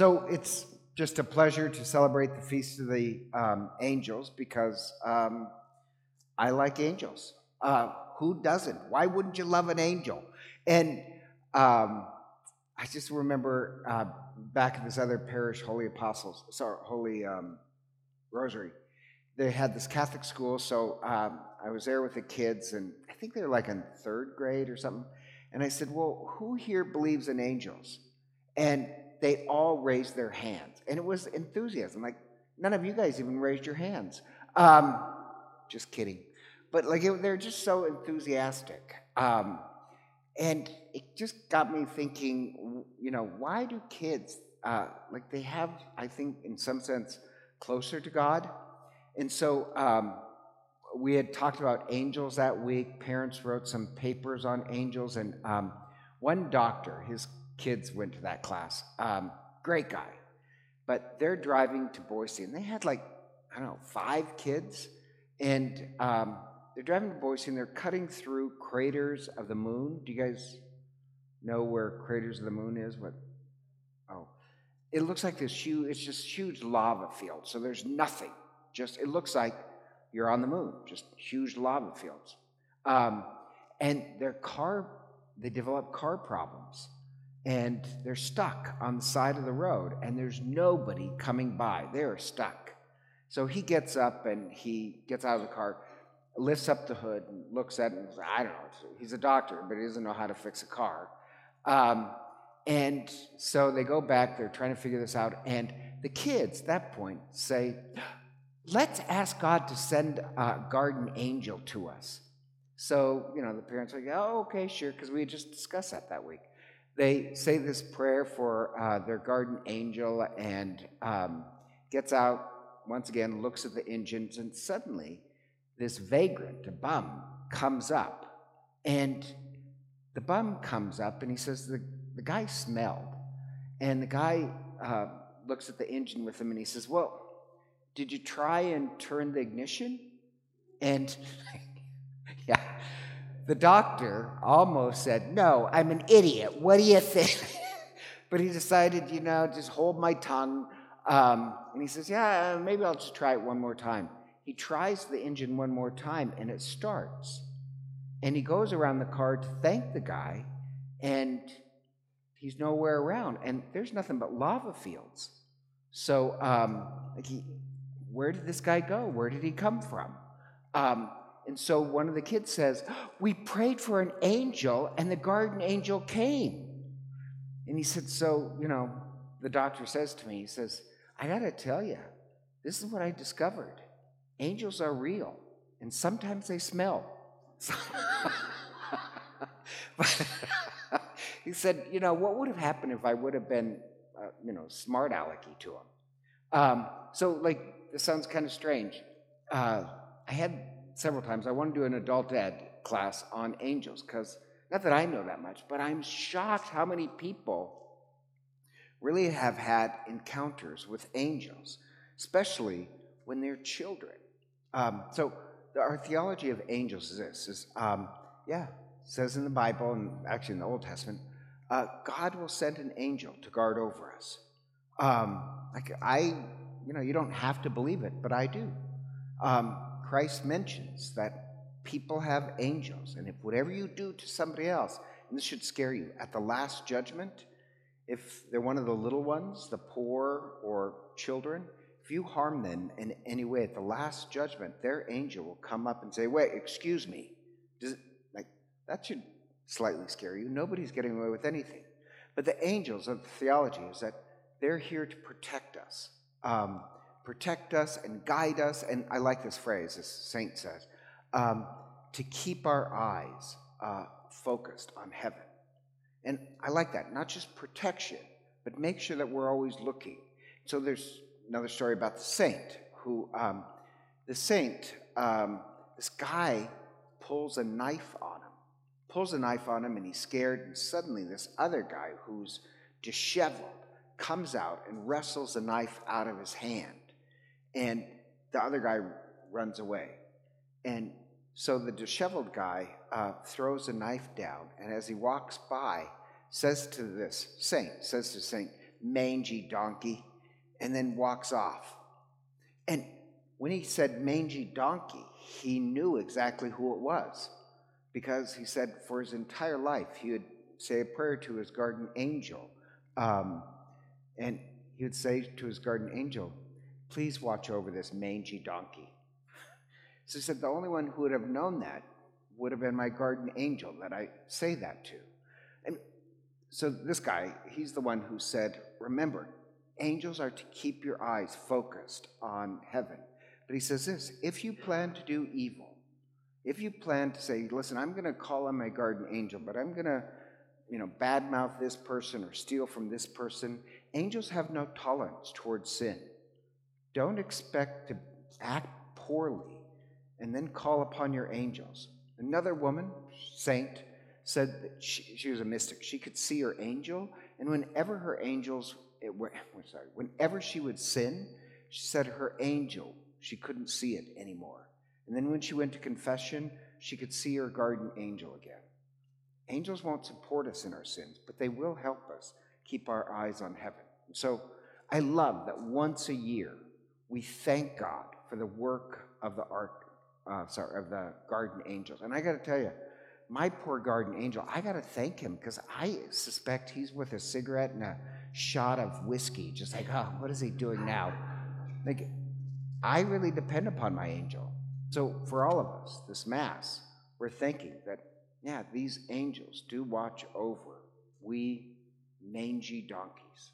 So it's just a pleasure to celebrate the Feast of the um, Angels because um, I like angels. Uh, who doesn't? Why wouldn't you love an angel? And um, I just remember uh, back in this other parish, Holy Apostles, sorry, Holy um, Rosary, they had this Catholic school. So um, I was there with the kids, and I think they were like in third grade or something. And I said, Well, who here believes in angels? And they all raised their hands. And it was enthusiasm. Like, none of you guys even raised your hands. Um, just kidding. But like, it, they're just so enthusiastic. Um, and it just got me thinking, you know, why do kids, uh, like, they have, I think, in some sense, closer to God? And so um, we had talked about angels that week. Parents wrote some papers on angels. And um, one doctor, his kids went to that class. Um, great guy. But they're driving to Boise, and they had like, I don't know, five kids. And um, they're driving to Boise, and they're cutting through craters of the moon. Do you guys know where craters of the moon is? What? Oh, it looks like this huge. It's just huge lava field. So there's nothing. Just it looks like you're on the moon. Just huge lava fields. Um, and their car, they develop car problems and they're stuck on the side of the road and there's nobody coming by. They're stuck. So he gets up and he gets out of the car, lifts up the hood and looks at it and I don't know. He's a doctor, but he doesn't know how to fix a car. Um, and so they go back, they're trying to figure this out. And the kids, at that point, say, Let's ask God to send a guardian angel to us. So, you know, the parents are like, Oh, okay, sure, because we just discussed that that week they say this prayer for uh, their guardian angel and um, gets out once again, looks at the engines, and suddenly this vagrant, a bum, comes up. And the bum comes up and he says, The, the guy smelled. And the guy uh, looks at the engine with him and he says, Well, did you try and turn the ignition? And yeah, the doctor almost said, No, I'm an idiot. What do you think? but he decided, you know, just hold my tongue. Um, and he says, Yeah, maybe I'll just try it one more time. He tries the engine one more time and it starts. And he goes around the car to thank the guy, and he's nowhere around. And there's nothing but lava fields. So, um, like he, where did this guy go? Where did he come from? Um, and so one of the kids says, We prayed for an angel, and the guardian angel came. And he said, So, you know, the doctor says to me, He says, I got to tell you, this is what I discovered. Angels are real, and sometimes they smell. he said, You know, what would have happened if I would have been, uh, you know, smart alecky to him? Um, so, like, this sounds kind of strange. Uh, I had several times. I want to do an adult ed class on angels because not that I know that much, but I'm shocked how many people really have had encounters with angels, especially when they're children. Um, so our theology of angels is this: is um, yeah, says in the Bible and actually in the Old Testament, uh, God will send an angel to guard over us. Um, like I, you know, you don't have to believe it, but I do. Um, Christ mentions that people have angels, and if whatever you do to somebody else, and this should scare you, at the last judgment, if they're one of the little ones, the poor or children, if you harm them in any way at the last judgment, their angel will come up and say, Wait, excuse me. Does it, like that should slightly scare you. Nobody's getting away with anything. But the angels of theology is that they're here to protect us. Um, protect us and guide us. And I like this phrase, as Saint says, um, to keep our eyes uh, focused on heaven. And I like that, not just protection, but make sure that we're always looking. So there's another story about the saint who, um, the saint, um, this guy pulls a knife on him, pulls a knife on him, and he's scared. And suddenly, this other guy who's disheveled comes out and wrestles the knife out of his hand. And the other guy runs away. And so the disheveled guy uh, throws a knife down, and as he walks by, says to this saint, says to Saint, mangy donkey, and then walks off. And when he said mangy donkey, he knew exactly who it was because he said for his entire life he would say a prayer to his guardian angel. Um, and he would say to his guardian angel, Please watch over this mangy donkey. So he said, The only one who would have known that would have been my garden angel that I say that to. And so this guy, he's the one who said, Remember, angels are to keep your eyes focused on heaven. But he says this if you plan to do evil, if you plan to say, Listen, I'm going to call on my garden angel, but I'm going to you know, badmouth this person or steal from this person. Angels have no tolerance towards sin. Don't expect to act poorly and then call upon your angels. Another woman, saint, said that she, she was a mystic. She could see her angel, and whenever her angels, it, sorry, whenever she would sin, she said her angel, she couldn't see it anymore. And then when she went to confession, she could see her guardian angel again. Angels won't support us in our sins, but they will help us keep our eyes on heaven. So I love that once a year we thank God for the work of the ark, uh, sorry, of the guardian angels. And I got to tell you, my poor garden angel, I got to thank him because I suspect he's with a cigarette and a shot of whiskey, just like, oh, what is he doing now? Like, I really depend upon my angel. So for all of us, this Mass, we're thinking that yeah, these angels do watch over we mangy donkeys.